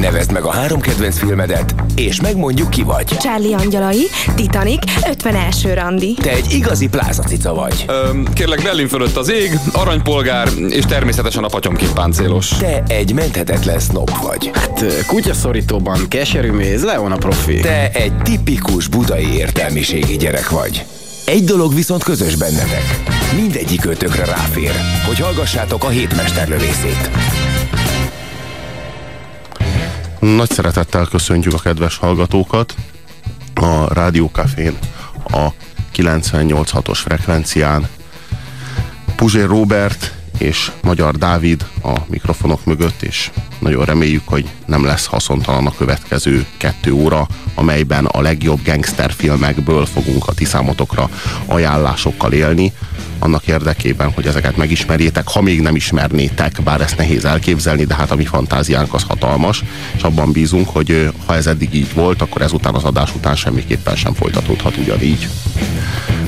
Nevezd meg a három kedvenc filmedet, és megmondjuk ki vagy. Charlie Angyalai, Titanic, 51. randi. Te egy igazi plázacica vagy. Öm, kérlek, Berlin fölött az ég, aranypolgár, és természetesen a patyomként páncélos. Te egy menthetetlen snob vagy. Hát kutyaszorítóban keserű méz, Leon a profi. Te egy tipikus budai értelmiségi gyerek vagy. Egy dolog viszont közös bennetek. Mindegyik ötökre ráfér, hogy hallgassátok a hétmesterlövészét. Nagy szeretettel köszöntjük a kedves hallgatókat a Rádiókafén a 98.6-os frekvencián. Puzsér Robert és Magyar Dávid a mikrofonok mögött, és nagyon reméljük, hogy nem lesz haszontalan a következő kettő óra, amelyben a legjobb gangsterfilmekből fogunk a ti számotokra ajánlásokkal élni, annak érdekében, hogy ezeket megismerjétek, ha még nem ismernétek, bár ezt nehéz elképzelni, de hát a mi fantáziánk az hatalmas, és abban bízunk, hogy ha ez eddig így volt, akkor ezután az adás után semmiképpen sem folytatódhat ugyanígy.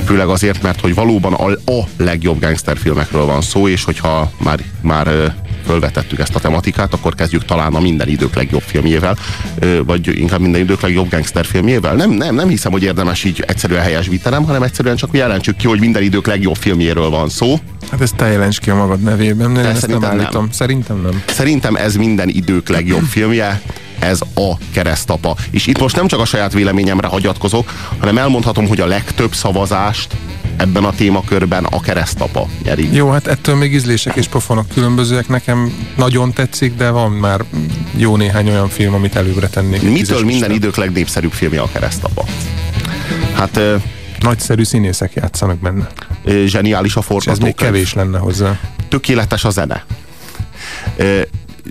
Főleg azért, mert hogy valóban a, a legjobb gangsterfilmekről van szó, és hogyha már, már fölvetettük ezt a tematikát, akkor kezdjük talán a minden idők legjobb filmjével, vagy inkább minden idők legjobb gangsterfilmjével. Nem, nem, nem hiszem, hogy érdemes így egyszerűen helyesbítenem, hanem egyszerűen csak jelentsük ki, hogy minden idők legjobb filmjéről van szó. Hát ezt te jelents ki a magad nevében, nem, ezt nem állítom. Nem. Szerintem nem. Szerintem ez minden idők legjobb filmje ez a keresztapa. És itt most nem csak a saját véleményemre hagyatkozok, hanem elmondhatom, hogy a legtöbb szavazást ebben a témakörben a keresztapa nyeri. Jó, hát ettől még ízlések és pofonok különbözőek. Nekem nagyon tetszik, de van már jó néhány olyan film, amit előbbre tennék. Mitől minden idők legnépszerűbb filmje a keresztapa? Hát nagyszerű színészek játszanak benne. Zseniális a forgatókönyv. ez még kevés lenne hozzá. Tökéletes a zene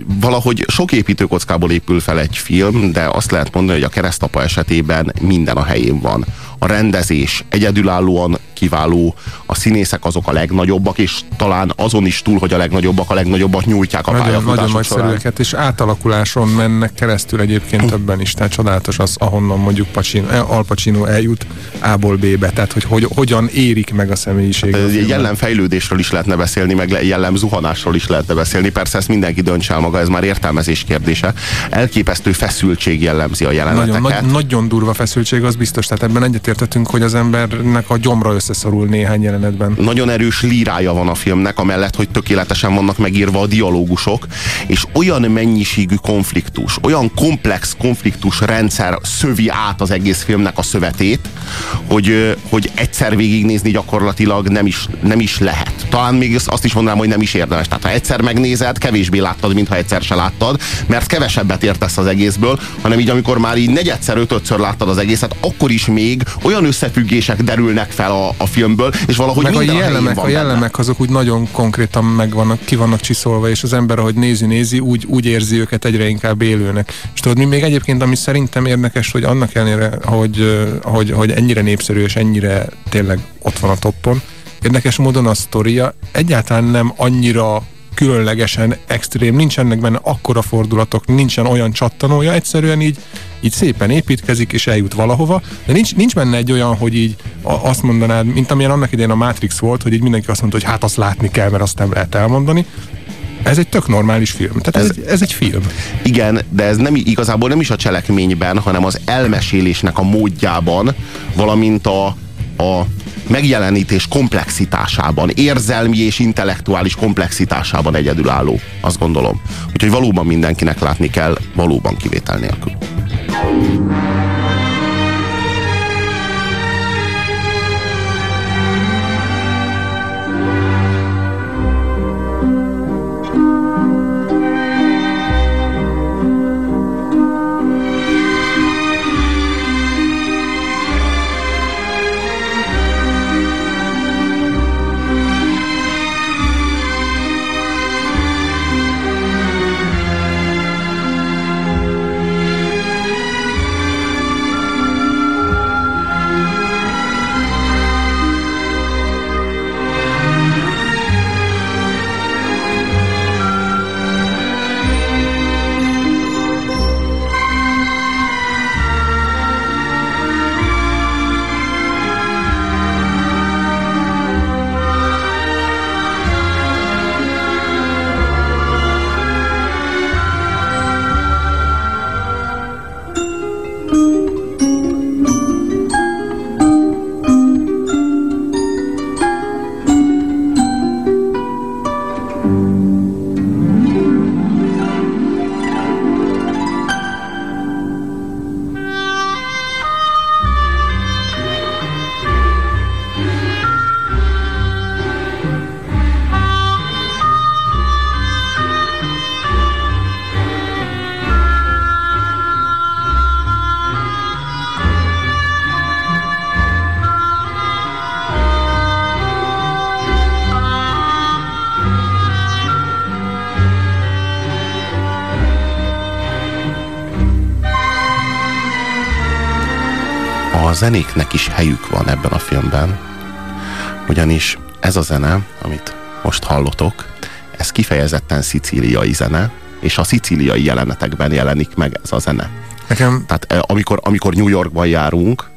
valahogy sok építőkockából épül fel egy film, de azt lehet mondani, hogy a keresztapa esetében minden a helyén van. A rendezés egyedülállóan kiváló, a színészek azok a legnagyobbak, és talán azon is túl, hogy a legnagyobbak, a legnagyobbat nyújtják a nagyon, Nagyon nagyszerűeket, és átalakuláson mennek keresztül egyébként többen is, tehát csodálatos az, ahonnan mondjuk Pacino, eh, Al Pacino eljut A-ból B-be, tehát hogy, hogy hogyan érik meg a személyiség. Hát, jellemfejlődésről is lehetne beszélni, meg jellemzuhanásról is lehetne beszélni, persze ezt mindenki döntse el maga, ez már értelmezés kérdése. Elképesztő feszültség jellemzi a jeleneteket. Nagyon, nagy, nagyon durva feszültség, az biztos, tehát ebben egyetértettünk, hogy az embernek a gyomra összeszorul néhány jelenetben. Nagyon erős lírája van a filmnek, amellett, hogy tökéletesen vannak megírva a dialógusok, és olyan mennyiségű konfliktus, olyan komplex konfliktus rendszer szövi át az egész filmnek a szövetét, hogy, hogy egyszer végignézni gyakorlatilag nem is, nem is lehet. Talán még azt is mondanám, hogy nem is érdemes. Tehát ha egyszer megnézed, kevésbé láttad, mintha egyszer se láttad, mert kevesebbet értesz az egészből, hanem így amikor már így negyedszer, ötödször láttad az egészet, akkor is még olyan összefüggések derülnek fel a, a filmből, és valahogy meg minden a jellemek, a, a jellemek azok úgy nagyon konkrétan meg vannak, ki vannak csiszolva, és az ember, ahogy nézi, nézi, úgy, úgy érzi őket egyre inkább élőnek. És tudod, mi még egyébként, ami szerintem érdekes, hogy annak ellenére, hogy, hogy, hogy ennyire népszerű, és ennyire tényleg ott van a toppon, érdekes módon a sztoria egyáltalán nem annyira különlegesen extrém, nincsenek benne akkora fordulatok, nincsen olyan csattanója, egyszerűen így, így szépen építkezik és eljut valahova, de nincs, nincs benne egy olyan, hogy így azt mondanád, mint amilyen annak idején a Matrix volt, hogy így mindenki azt mondta, hogy hát azt látni kell, mert azt nem lehet elmondani, ez egy tök normális film. Tehát ez, ez, egy film. Igen, de ez nem igazából nem is a cselekményben, hanem az elmesélésnek a módjában, valamint a, a megjelenítés komplexitásában, érzelmi és intellektuális komplexitásában egyedülálló, azt gondolom. Úgyhogy valóban mindenkinek látni kell, valóban kivétel nélkül. Zenéknek is helyük van ebben a filmben, ugyanis ez a zene, amit most hallotok, ez kifejezetten szicíliai zene, és a szicíliai jelenetekben jelenik meg ez a zene. Nekem Tehát eh, amikor, amikor New Yorkban járunk,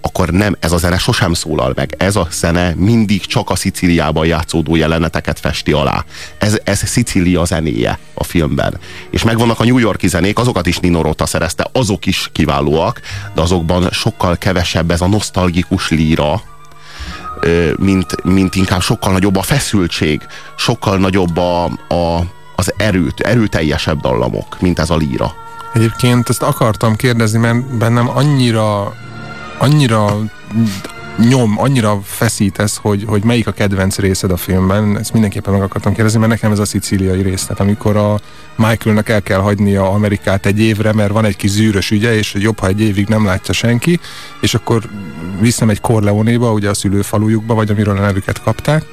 akkor nem, ez a zene sosem szólal meg. Ez a zene mindig csak a Szicíliában játszódó jeleneteket festi alá. Ez, ez Szicília zenéje a filmben. És megvannak a New Yorki zenék, azokat is Nino Rota szerezte, azok is kiválóak, de azokban sokkal kevesebb ez a nosztalgikus líra, mint, mint inkább sokkal nagyobb a feszültség, sokkal nagyobb a, a, az erőt, erőteljesebb dallamok, mint ez a líra. Egyébként ezt akartam kérdezni, mert bennem annyira, annyira nyom, annyira feszít ez, hogy, hogy melyik a kedvenc részed a filmben. Ezt mindenképpen meg akartam kérdezni, mert nekem ez a szicíliai rész. Tehát amikor a Michaelnek el kell hagynia Amerikát egy évre, mert van egy kis zűrös ügye, és jobb, ha egy évig nem látja senki, és akkor visszamegy Corleonéba, ugye a szülőfalujukba, vagy amiről a nevüket kapták,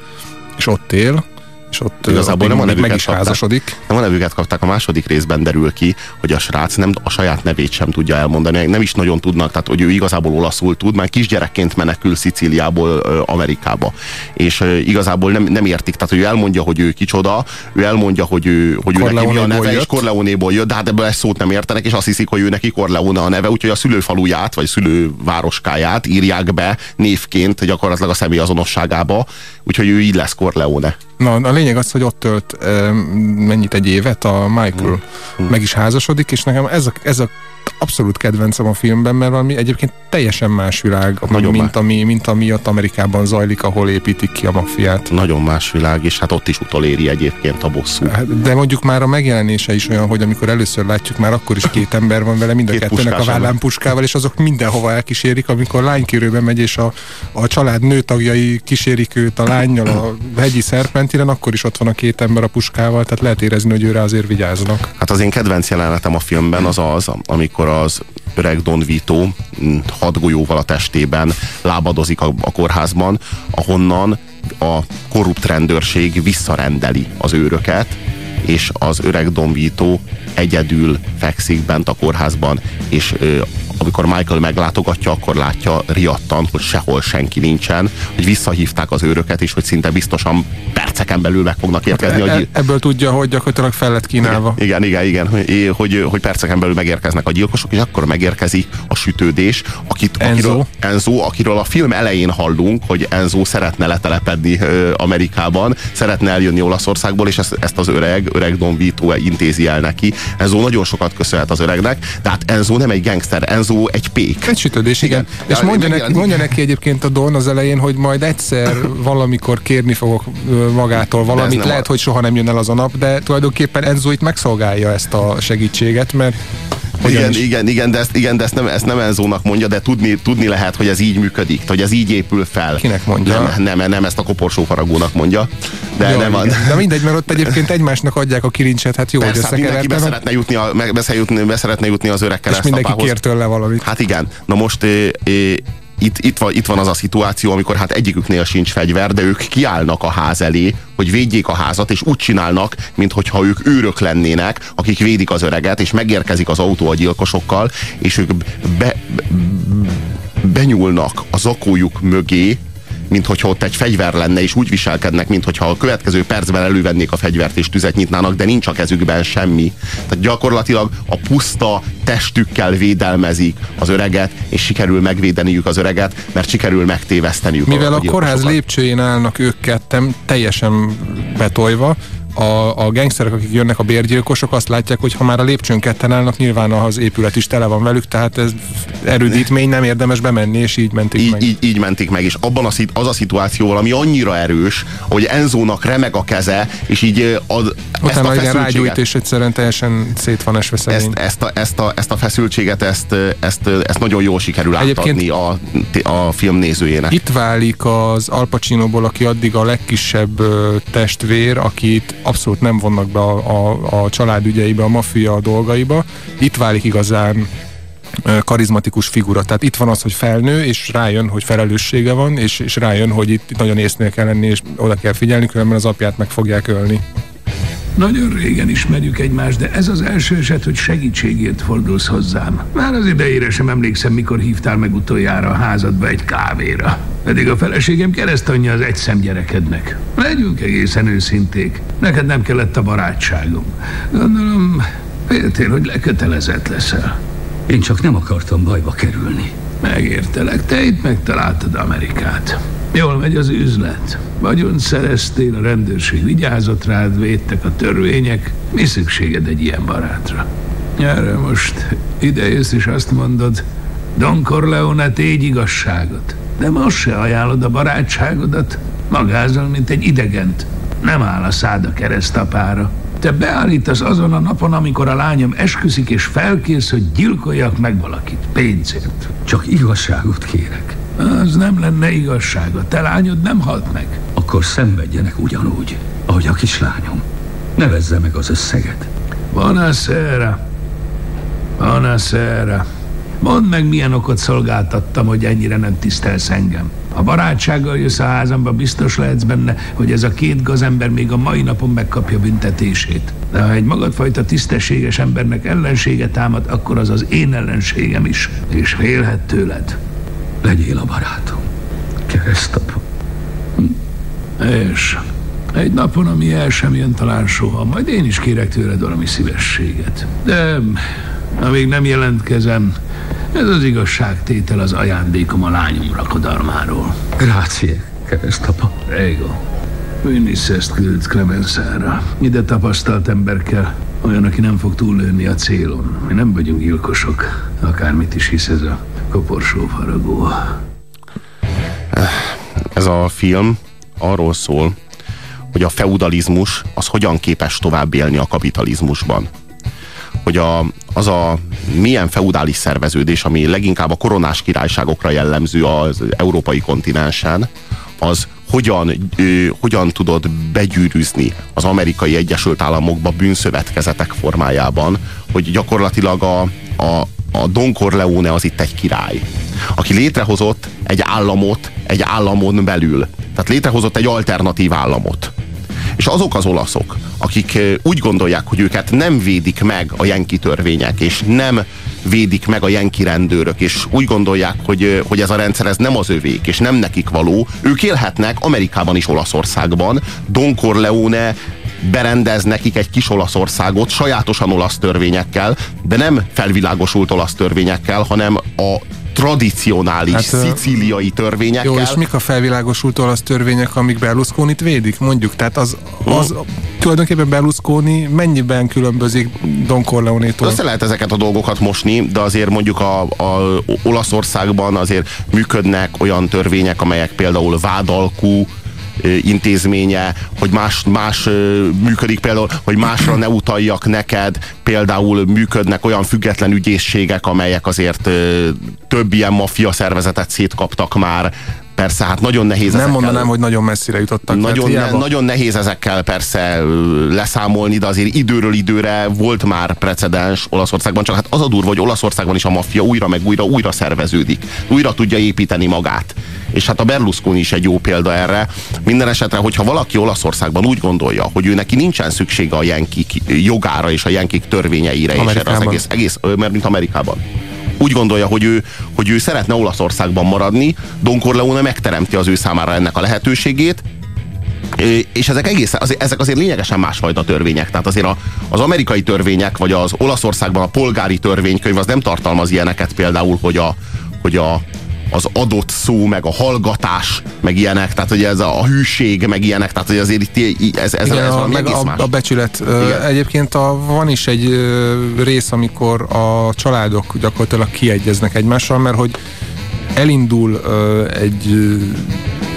és ott él, és ott Igazából nem a nevüket meg is kapták. házasodik. Nem a nevüket kapták, a második részben derül ki, hogy a srác nem a saját nevét sem tudja elmondani, nem is nagyon tudnak, tehát hogy ő igazából olaszul tud, már kisgyerekként menekül Szicíliából Amerikába. És igazából nem, nem értik, tehát hogy ő elmondja, hogy ő kicsoda, ő elmondja, hogy ő, hogy ő neki mi a neve, és jött. Corleonéból jött, de hát ebből egy szót nem értenek, és azt hiszik, hogy ő neki Corleone a neve, úgyhogy a szülőfaluját, vagy szülővároskáját írják be névként gyakorlatilag a személyazonosságába, úgyhogy ő így lesz Corleone. Na, a lényeg az, hogy ott tölt e, mennyit egy évet a Michael. Meg is házasodik, és nekem ez a, ez a abszolút kedvencem a filmben, mert valami egyébként teljesen más világ, Nagyon mint, más. ami, mint ami ott Amerikában zajlik, ahol építik ki a maffiát. Nagyon más világ, és hát ott is utoléri egyébként a bosszú. Hát, De mondjuk már a megjelenése is olyan, hogy amikor először látjuk, már akkor is két ember van vele, mind a Két kettőnek a vállán puskával, és azok mindenhova elkísérik, amikor lánykérőbe megy, és a, a család nőtagjai kísérik őt a lányjal a hegyi szerpentiren, akkor is ott van a két ember a puskával, tehát lehet érezni, hogy őre azért vigyáznak. Hát az én kedvenc jelenetem a filmben az az, amikor az öreg Don Vito mm, hat golyóval a testében lábadozik a, a kórházban, ahonnan a korrupt rendőrség visszarendeli az őröket, és az öreg Don Vito egyedül fekszik bent a kórházban, és ö, amikor Michael meglátogatja, akkor látja riadtan, hogy sehol senki nincsen, hogy visszahívták az őröket, és hogy szinte biztosan perceken belül meg fognak érkezni. E- hogy e- ebből tudja, hogy gyakorlatilag fel lett kínálva. igen, igen, igen, hogy, hogy, hogy perceken belül megérkeznek a gyilkosok, és akkor megérkezik a sütődés, akit, Enzo. Akiről, Enzo, akiről a film elején hallunk, hogy Enzo szeretne letelepedni Amerikában, szeretne eljönni Olaszországból, és ezt, ezt az öreg, öreg Don Vito intézi el neki. Enzo nagyon sokat köszönhet az öregnek, de hát Enzo nem egy gangster, Enzo egy pék. Egy sütődés, igen. Igen. És Ja, mondja neki, mondja neki egyébként a Don az elején, hogy majd egyszer valamikor kérni fogok ö, magától valamit. Lehet, a- hogy soha nem jön el az a nap, de tulajdonképpen Enzo itt megszolgálja ezt a segítséget, mert hogyan Igen, is- igen, igen, de ezt, igen, de ezt nem, ezt nem Enzónak mondja, de tudni, tudni lehet, hogy ez így működik, hogy ez így épül fel. Kinek mondja? Nem, nem, nem ezt a koporsó faragónak mondja. De Jó, nem, a, igen. De mindegy, mert ott egyébként egymásnak adják a kilincset, hát jó, Persze, hogy hát be szeretne jutni, a, meg, be, jutni, be szeretne jutni az öreg és mindenki kér tőle valamit. Hát igen. Na most é, é, itt, itt, van, itt van az a szituáció, amikor hát egyiküknél sincs fegyver, de ők kiállnak a ház elé, hogy védjék a házat, és úgy csinálnak, mintha ők őrök lennének, akik védik az öreget, és megérkezik az autó a gyilkosokkal, és ők be, be, benyúlnak a zakójuk mögé, mint hogyha ott egy fegyver lenne, és úgy viselkednek, mint hogyha a következő percben elővennék a fegyvert és tüzet nyitnának, de nincs a kezükben semmi. Tehát gyakorlatilag a puszta testükkel védelmezik az öreget, és sikerül megvédeniük az öreget, mert sikerül megtéveszteniük Mivel a kórház gyilkosokat. lépcsőjén állnak ők ketten, teljesen betolva, a, a gangsterek, akik jönnek a bérgyilkosok, azt látják, hogy ha már a lépcsőn ketten állnak, nyilván az épület is tele van velük, tehát ez erődítmény, nem érdemes bemenni, és így mentik meg. így, így, így mentik meg, és abban a, szit- az a szituáció, ami annyira erős, hogy Enzónak remeg a keze, és így ad, ezt a igen, rágyújt, feszültséget, és egyszerűen teljesen szét van esve szegény. ezt, ezt, a, ezt, a, ezt a feszültséget, ezt, ezt, ezt nagyon jól sikerül átadni a, a film nézőjének. Itt válik az Al Pacinoból, aki addig a legkisebb testvér, akit abszolút nem vonnak be a, a, a család ügyeibe, a maffia dolgaiba. Itt válik igazán karizmatikus figura. Tehát itt van az, hogy felnő, és rájön, hogy felelőssége van, és, és rájön, hogy itt nagyon észnél kell lenni, és oda kell figyelni, különben az apját meg fogják ölni. Nagyon régen ismerjük egymást, de ez az első eset, hogy segítségért fordulsz hozzám. Már az idejére sem emlékszem, mikor hívtál meg utoljára a házadba egy kávéra. Pedig a feleségem keresztanyja az egyszem gyerekednek. Legyünk egészen őszinték. Neked nem kellett a barátságom. Gondolom, féltél, hogy lekötelezett leszel. Én csak nem akartam bajba kerülni. Megértelek, te itt megtaláltad Amerikát. Jól megy az üzlet. Vagyon szereztél, a rendőrség vigyázott rád, védtek a törvények. Mi szükséged egy ilyen barátra? Erre most ide jössz és azt mondod, Don Corleone tégy igazságot. De most se ajánlod a barátságodat, magázol, mint egy idegent. Nem áll a szád a keresztapára. Te beállítasz azon a napon, amikor a lányom esküszik, és felkész, hogy gyilkoljak meg valakit pénzért. Csak igazságot kérek. Az nem lenne igazság. A te lányod nem halt meg. Akkor szenvedjenek ugyanúgy, ahogy a kislányom. Nevezze meg az összeget. Buonasera. Buonasera. Mondd meg, milyen okot szolgáltattam, hogy ennyire nem tisztelsz engem. Ha barátsággal jössz a házamba, biztos lehetsz benne, hogy ez a két gazember még a mai napon megkapja büntetését. De ha egy magadfajta tisztességes embernek ellensége támad, akkor az az én ellenségem is, és félhet tőled. Legyél a barátom. Keresztapa. És egy napon, ami el sem jön talán soha, majd én is kérek tőled valami szívességet. De amíg nem jelentkezem, ez az igazságtétel az ajándékom a lányom rakodalmáról. Grácie, keresztapa. Régo. Vinnisz ezt küld Clemensára. Ide tapasztalt ember kell. Olyan, aki nem fog túllőni a célon. Mi nem vagyunk gyilkosok. Akármit is hisz ez a koporsó faragó. Ez a film arról szól, hogy a feudalizmus az hogyan képes tovább élni a kapitalizmusban. Hogy a, az a milyen feudális szerveződés, ami leginkább a koronás királyságokra jellemző az európai kontinensen, az hogyan, ö, hogyan tudod begyűrűzni az amerikai Egyesült Államokba bűnszövetkezetek formájában, hogy gyakorlatilag a, a, a Don Corleone az itt egy király, aki létrehozott egy államot egy államon belül. Tehát létrehozott egy alternatív államot. És azok az olaszok, akik úgy gondolják, hogy őket nem védik meg a jenki törvények, és nem védik meg a jenki rendőrök, és úgy gondolják, hogy, hogy ez a rendszer ez nem az övék, és nem nekik való, ők élhetnek Amerikában is Olaszországban. Don Corleone berendez nekik egy kis Olaszországot, sajátosan olasz törvényekkel, de nem felvilágosult olasz törvényekkel, hanem a tradicionális hát, szicíliai törvényekkel. Jó, és mik a felvilágosult olasz törvények, amik Berlusconit védik, mondjuk? Tehát az, az hm. tulajdonképpen Berlusconi mennyiben különbözik Don Corleone-tól? Össze lehet ezeket a dolgokat mosni, de azért mondjuk a, a Olaszországban azért működnek olyan törvények, amelyek például vádalkú, intézménye, hogy más, más működik például, hogy másra ne utaljak neked, például működnek olyan független ügyészségek, amelyek azért több ilyen maffia szervezetet szétkaptak már, persze, hát nagyon nehéz Nem ezekkel, mondanám, hogy nagyon messzire jutottak. Nagyon, ne, nagyon nehéz ezekkel persze leszámolni, de azért időről időre volt már precedens Olaszországban, csak hát az a durva, hogy Olaszországban is a maffia újra meg újra újra szerveződik. Újra tudja építeni magát. És hát a Berlusconi is egy jó példa erre. Minden esetre, hogyha valaki Olaszországban úgy gondolja, hogy ő neki nincsen szüksége a jenkik jogára és a jenkik törvényeire, Amerikában. és erre az egész, egész, mert mint Amerikában úgy gondolja, hogy ő, hogy ő szeretne Olaszországban maradni, Don Corleone megteremti az ő számára ennek a lehetőségét, és ezek egész, ezek azért lényegesen másfajta törvények. Tehát azért a, az amerikai törvények, vagy az Olaszországban a polgári törvénykönyv az nem tartalmaz ilyeneket például, hogy a, hogy a, az adott szó, meg a hallgatás, meg ilyenek, tehát hogy ez a, a hűség, meg ilyenek, tehát hogy azért itt ez, ez, Igen, ez a, meg a, más. a becsület. Igen. Egyébként a, van is egy rész, amikor a családok gyakorlatilag kiegyeznek egymással, mert hogy elindul egy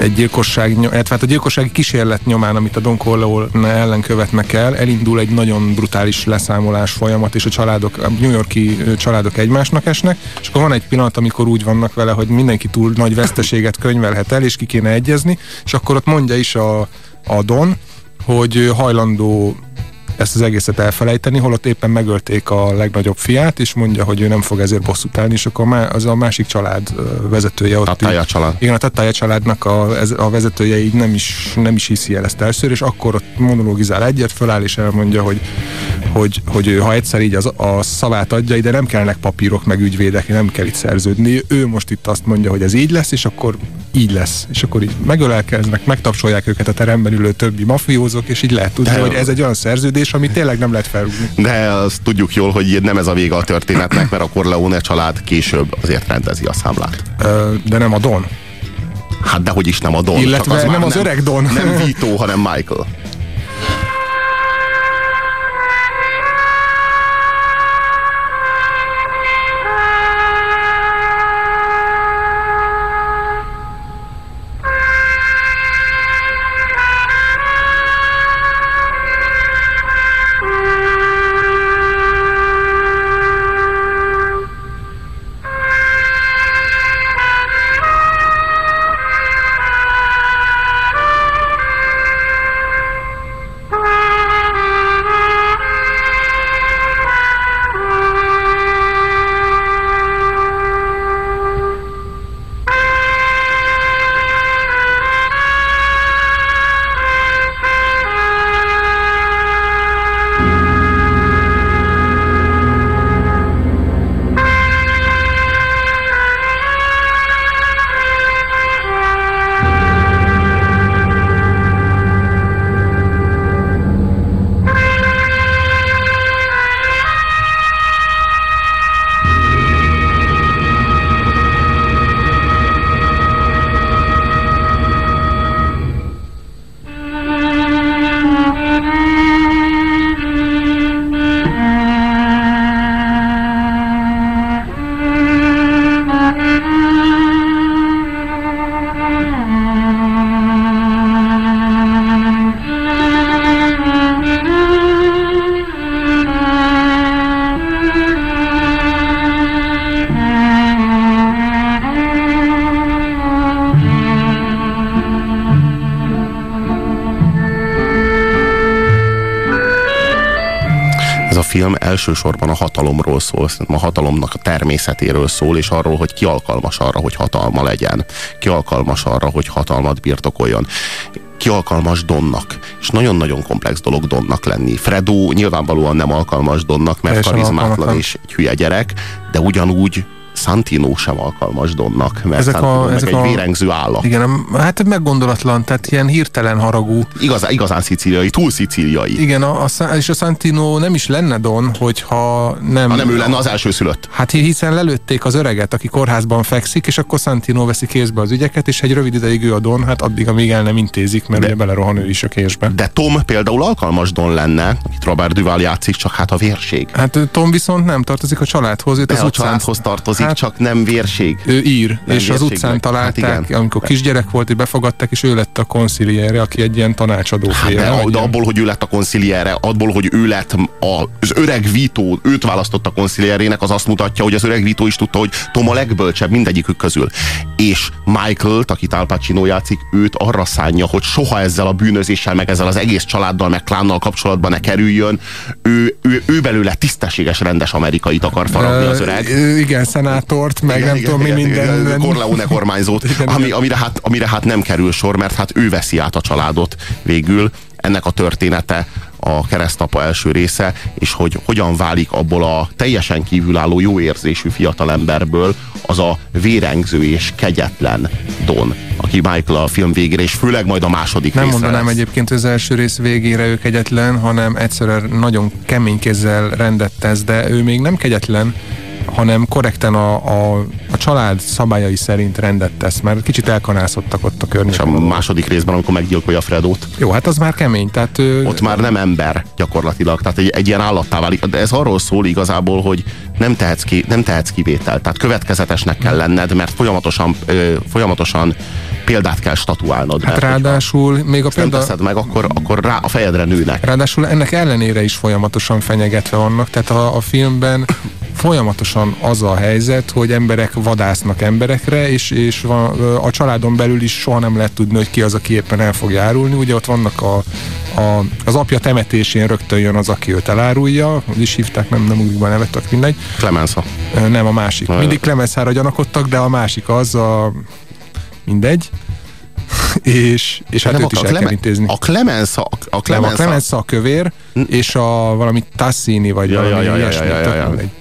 egy gyilkosság, illetve hát a gyilkossági kísérlet nyomán, amit a Don Corleone ellen követnek el, elindul egy nagyon brutális leszámolás folyamat, és a családok, a New Yorki családok egymásnak esnek, és akkor van egy pillanat, amikor úgy vannak vele, hogy mindenki túl nagy veszteséget könyvelhet el, és ki kéne egyezni, és akkor ott mondja is a, a Don, hogy hajlandó ezt az egészet elfelejteni, holott éppen megölték a legnagyobb fiát, és mondja, hogy ő nem fog ezért bosszút állni, és akkor az a másik család vezetője ott. Tatája család. Igen, a Tatája családnak a, ez, a vezetője így nem is, nem is hiszi el ezt először, és akkor ott monologizál egyet, föláll és elmondja, hogy, hogy, hogy ő, ha egyszer így az, a szavát adja, ide nem kellnek papírok meg ügyvédek, nem kell itt szerződni. Ő most itt azt mondja, hogy ez így lesz, és akkor így lesz. És akkor így megölelkeznek, megtapsolják őket a teremben ülő többi mafiózók, és így lehet tudni, De hogy ez egy olyan szerződés, ami tényleg nem lehet felrúgni. De azt tudjuk jól, hogy nem ez a vége a történetnek, mert a Corleone család később azért rendezi a számlát. De nem a Don. Hát dehogy is nem a Don. Illetve az nem az nem, öreg Don. Nem Vito, hanem Michael. Elsősorban a hatalomról szól, a hatalomnak a természetéről szól, és arról, hogy ki alkalmas arra, hogy hatalma legyen, ki alkalmas arra, hogy hatalmat birtokoljon ki alkalmas Donnak. És nagyon-nagyon komplex dolog Donnak lenni. Fredo nyilvánvalóan nem alkalmas Donnak, mert karizmátlan és egy hülye gyerek, de ugyanúgy Santino sem alkalmas Donnak, mert ezek Santino a, ezek egy a, vérengző állat. Igen, hát meggondolatlan, tehát ilyen hirtelen haragú. Igaz, igazán szicíliai, túl szicíliai. Igen, a, a, és a Santino nem is lenne Don, hogyha nem... Ha nem ő lenne az első szülött. Hát hiszen lelőtték az öreget, aki kórházban fekszik, és akkor Santino veszi kézbe az ügyeket, és egy rövid ideig ő a Don, hát addig, amíg el nem intézik, mert de, ugye belerohan ő is a késbe. De Tom például alkalmas Don lenne, akit Robert Duval játszik, csak hát a vérség. Hát Tom viszont nem tartozik a családhoz, őt az a családhoz tartozik, hát, csak nem vérség. Ő ír, nem és az utcán meg. találták, hát igen. amikor kisgyerek volt, hogy befogadták, és ő lett a konsziliere, aki egy ilyen tanácsadó hát de, de abból, hogy ő lett a konsziliere, abból, hogy ő lett a, az öreg Vito, őt választott a konszilierének, az azt mutatja, hogy az öreg Vito is tudta, hogy Tom a legbölcsebb mindegyikük közül. És Michael, akit Al Pacino játszik, őt arra szánja, hogy soha ezzel a bűnözéssel, meg ezzel az egész családdal, meg klánnal kapcsolatban ne kerüljön. Ő, ő, ő belőle tisztességes, rendes amerikait akar faragni az öreg. Igen, szenátort, meg igen, nem igen, tudom igen, mi minden. Igen, Corleone kormányzót, igen, ami, amire, hát, amire hát nem kerül sor, mert hát ő veszi át a családot végül. Ennek a története a keresztapa első része, és hogy hogyan válik abból a teljesen kívülálló jó érzésű fiatalemberből az a vérengző és kegyetlen Don, aki Michael a film végére, és főleg majd a második Nem mondanám lesz. egyébként, hogy az első rész végére ő kegyetlen, hanem egyszerűen nagyon kemény kézzel rendet tesz, de ő még nem kegyetlen, hanem korrekten a, a, a család szabályai szerint rendet tesz, mert kicsit elkanászottak ott a környéken. És a második részben, amikor meggyilkolja Fredót. Jó, hát az már kemény. Tehát, ő, ott már nem ember gyakorlatilag, tehát egy, egy ilyen állattá válik. De ez arról szól igazából, hogy nem tehetsz, ki, nem tehetsz kivételt. Tehát következetesnek kell lenned, mert folyamatosan, ö, folyamatosan példát kell statuálnod. Hát ráadásul hogy, még a példa... nem teszed meg, akkor, akkor rá a fejedre nőnek. Ráadásul ennek ellenére is folyamatosan fenyegetve vannak. Tehát a, a filmben folyamatosan az a helyzet, hogy emberek vadásznak emberekre, és, és van, a családon belül is soha nem lehet tudni, hogy ki az, aki éppen el fog járulni. Ugye ott vannak a, a, az apja temetésén rögtön jön az, aki őt elárulja, hogy is hívták, nem, nem be a nevet, tök mindegy. Clemenza. Nem a másik. Na, Mindig Clemenszára gyanakodtak, de a másik az a... mindegy. és, és hát Nem, őt is el kell intézni. A Clemenza, a a Clemenza, Clemenza a kövér, és a valami Tassini, vagy Ja, ja, valami ja, ja, ilyesmi, ja, ja, tök ja.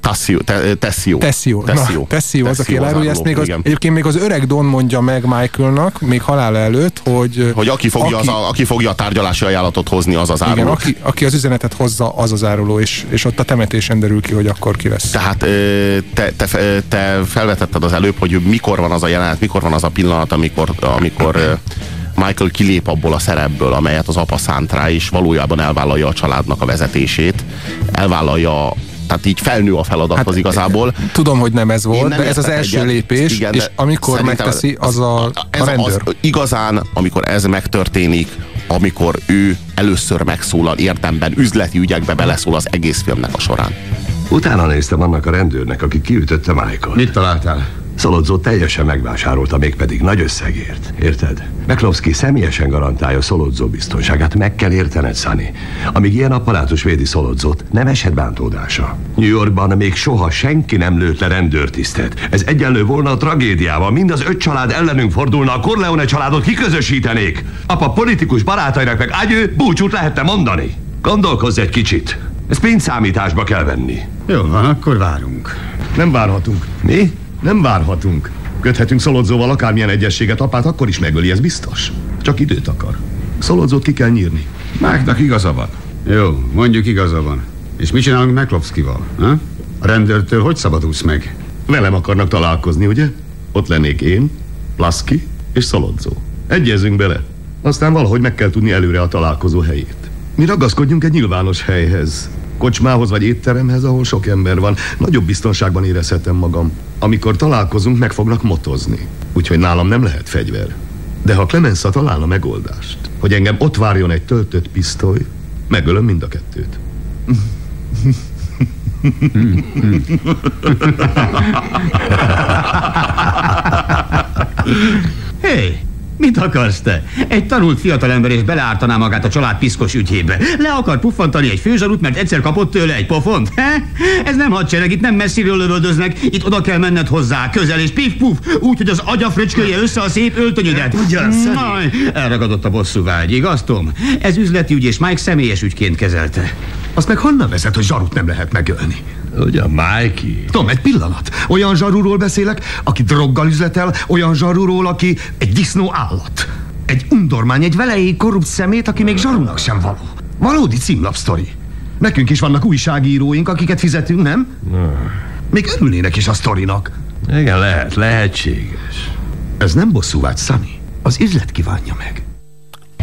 Tassio, te, Tessio. Tessio. Tessio. Tessio az, aki elárulja, ezt még az, igen. egyébként még az öreg Don mondja meg Michaelnak, még halála előtt, hogy... Hogy aki fogja, aki, Az a, aki fogja a tárgyalási ajánlatot hozni, az az igen, áruló. aki, aki az üzenetet hozza, az az áruló, és, és ott a temetésen derül ki, hogy akkor ki lesz. Tehát te, te, te felvetetted az előbb, hogy mikor van az a jelenet, mikor van az a pillanat, amikor, amikor Michael kilép abból a szerepből, amelyet az apa szánt rá, és valójában elvállalja a családnak a vezetését, elvállalja, tehát így felnő a feladathoz hát, igazából. Tudom, hogy nem ez volt, nem de ez az első egyet. lépés, Igen, és amikor megteszi, az a, ez a rendőr. Az, igazán, amikor ez megtörténik, amikor ő először megszólal érdemben, üzleti ügyekbe beleszól az egész filmnek a során. Utána néztem annak a rendőrnek, aki kiütötte Michael. Mit találtál? Szolodzó teljesen megvásárolta, mégpedig nagy összegért. Érted? Meklowski személyesen garantálja Szolodzó biztonságát. Meg kell értened, Sunny. Amíg ilyen apparátus védi Szolodzót, nem eshet bántódása. New Yorkban még soha senki nem lőtt le rendőrtisztet. Ez egyenlő volna a tragédiával. Mind az öt család ellenünk fordulna, a Corleone családot kiközösítenék. Apa politikus barátainak meg ágyő búcsút lehetne mondani. Gondolkozz egy kicsit. Ezt pénzszámításba kell venni. Jó van, akkor várunk. Nem várhatunk. Mi? Nem várhatunk. Köthetünk Szolodzóval akármilyen egyességet, apát akkor is megöli, ez biztos. Csak időt akar. Szolodzót ki kell nyírni. Máknak igaza van. Jó, mondjuk igaza van. És mit csinálunk Meklovszkival? Ha? A rendőrtől hogy szabadulsz meg? Velem akarnak találkozni, ugye? Ott lennék én, Plaszki és Szolodzó. Egyezünk bele. Aztán valahogy meg kell tudni előre a találkozó helyét. Mi ragaszkodjunk egy nyilvános helyhez. Kocsmához vagy étteremhez, ahol sok ember van. Nagyobb biztonságban érezhetem magam. Amikor találkozunk, meg fognak motozni. Úgyhogy nálam nem lehet fegyver. De ha Clemenza találna megoldást, hogy engem ott várjon egy töltött pisztoly, megölöm mind a kettőt. Hé, hey, mit akarsz te? Egy tanult fiatalember és beleártaná magát a család piszkos ügyébe. Le akar puffantani egy főzsarút, mert egyszer kapott tőle egy pofont? He? Ez nem hadsereg, itt nem messziről lövöldöznek, itt oda kell menned hozzá, közel és pif-puf, úgy, hogy az agya fröcskölje össze a szép öltönyödet. Ugyan, elragadott a bosszú vágy, igaz, Tom? Ez üzleti ügy, és Mike személyes ügyként kezelte. Azt meg honnan vezet, hogy zsarut nem lehet megölni? Ugyan, Mikey. Tom, egy pillanat. Olyan zsarúról beszélek, aki droggal üzletel, olyan zsarúról, aki egy disznó állat. Egy undormány, egy velejéig korrupt szemét, aki még zsarúnak sem való. Valódi címlapsztori. Nekünk is vannak újságíróink, akiket fizetünk, nem? Még örülnének is a sztorinak. Igen, lehet, lehetséges. Ez nem bosszúvágy, Sunny. Az üzlet kívánja meg.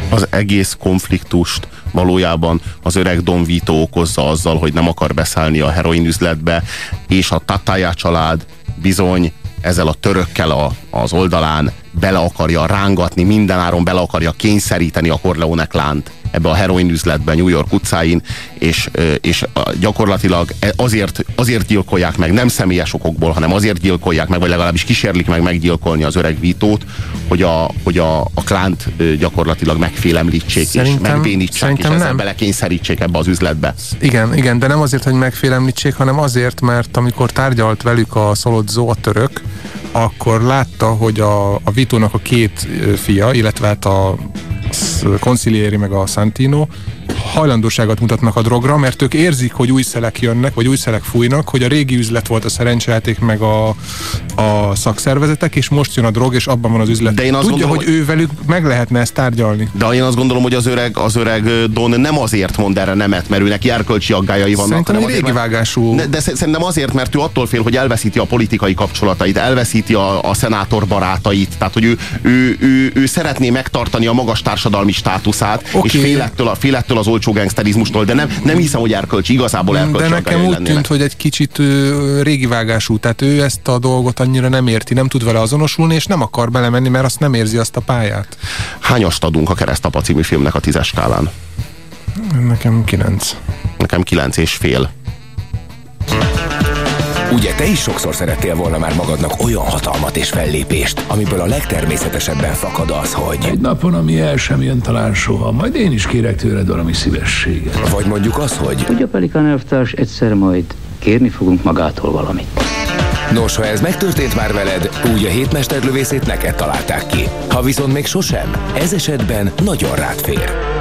az egész konfliktust valójában az öreg Don Vito okozza azzal, hogy nem akar beszállni a heroin üzletbe, és a Tatája család bizony ezzel a törökkel a, az oldalán bele akarja rángatni, mindenáron bele akarja kényszeríteni a Corleone klánt ebbe a heroin üzletbe New York utcáin, és, és gyakorlatilag e- azért, azért gyilkolják meg, nem személyes okokból, hanem azért gyilkolják meg, vagy legalábbis kísérlik meg meggyilkolni az öreg Vítót, hogy a, hogy a, a klánt gyakorlatilag megfélemlítsék, és Szerintem- és szerintem ezzel nem. belekényszerítsék ebbe az üzletbe. Igen, igen, de nem azért, hogy megfélemlítsék, hanem azért, mert amikor tárgyalt velük a Szolodzó, a török, akkor látta, hogy a, a Vitónak a két fia, illetve hát a Concilieri meg a Santino hajlandóságot mutatnak a drogra, mert ők érzik, hogy új szelek jönnek, vagy új szelek fújnak, hogy a régi üzlet volt a szerencsejáték meg a, a szakszervezetek, és most jön a drog, és abban van az üzlet. De én azt Tudja, gondolom, hogy ő velük meg lehetne ezt tárgyalni. De én azt gondolom, hogy az öreg, az öreg Don nem azért mond erre nemet, mert ő neki erkölcsi aggájai vannak. Szerintem hanem azért, régi vágású... De sz- szerintem azért, mert ő attól fél, hogy elveszíti a politikai kapcsolatait, elveszíti a, a szenátor barátait, tehát hogy ő, ő, ő, ő szeretné megtartani a magas társadalmi státuszát, Oké. és fél ettől, a, fél ettől az olcsó gangsterizmustól, de nem, nem hiszem, hogy erkölcsi, igazából De erkölcsi nekem aggályai úgy lennének. tűnt, hogy egy kicsit ö, régi vágású, tehát ő ezt a dolgot annyira nem érti, nem tud vele azonosulni, és nem akar belemenni, mert azt nem érzi azt a pályát. Hányast adunk a Keresztapa című filmnek a tízes skálán? Nekem kilenc. Nekem kilenc és fél. Ugye te is sokszor szerettél volna már magadnak olyan hatalmat és fellépést, amiből a legtermészetesebben fakad az, hogy... Egy napon, ami el sem jön talán soha, majd én is kérek tőled valami szívességet. Vagy mondjuk az, hogy... Tudja, Pelikan elvtárs, egyszer majd kérni fogunk magától valamit. Nos, ha ez megtörtént már veled, úgy a hétmesterlövészét neked találták ki. Ha viszont még sosem, ez esetben nagyon rád fér.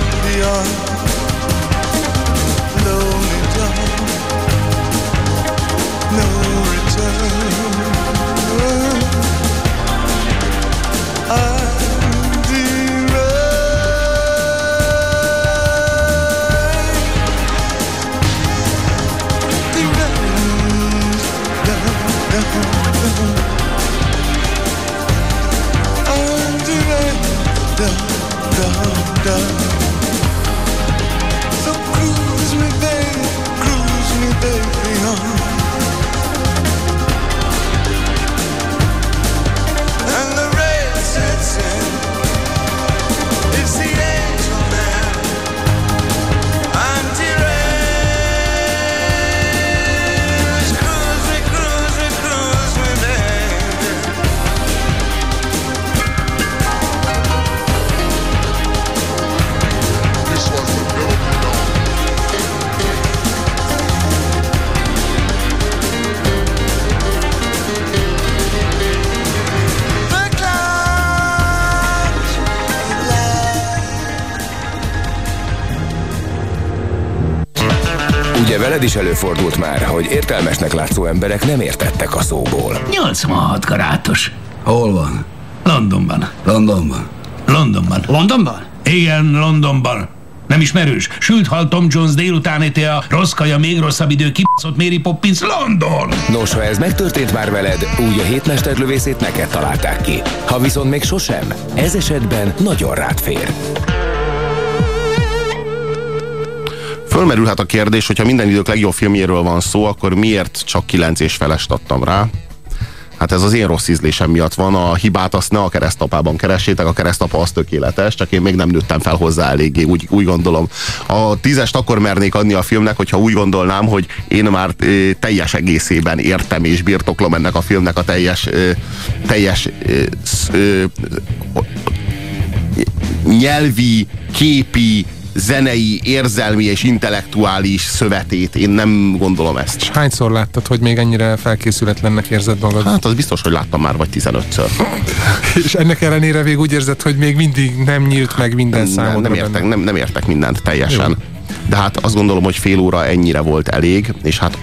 beyond is előfordult már, hogy értelmesnek látszó emberek nem értettek a szóból. 86 karátos. Hol van? Londonban. Londonban. Londonban. Londonban? Igen, Londonban. Nem ismerős? Sült hal Tom Jones délután éte a rossz kaja, még rosszabb idő, kibaszott Mary Poppins, London! Nos, ha ez megtörtént már veled, úgy a hétmesterlövészét neked találták ki. Ha viszont még sosem, ez esetben nagyon rád fér. Fölmerülhet a kérdés, hogyha minden idők legjobb filmjéről van szó, akkor miért csak 9 és felest adtam rá? Hát ez az én rossz ízlésem miatt van, a hibát azt ne a keresztapában keressétek, a keresztapa az tökéletes, csak én még nem nőttem fel hozzá eléggé, úgy, úgy gondolom. A tízest akkor mernék adni a filmnek, hogyha úgy gondolnám, hogy én már ö, teljes egészében értem és birtoklom ennek a filmnek a teljes, ö, teljes ö, ö, nyelvi, képi, zenei, érzelmi és intellektuális szövetét. Én nem gondolom ezt. És hányszor láttad, hogy még ennyire felkészületlennek érzed magad? Hát az biztos, hogy láttam már vagy 15-ször. És ennek ellenére még úgy érzed, hogy még mindig nem nyílt meg minden nem, számodra nem, benne. értek, nem, nem értek mindent teljesen. De hát azt gondolom, hogy fél óra ennyire volt elég, és hát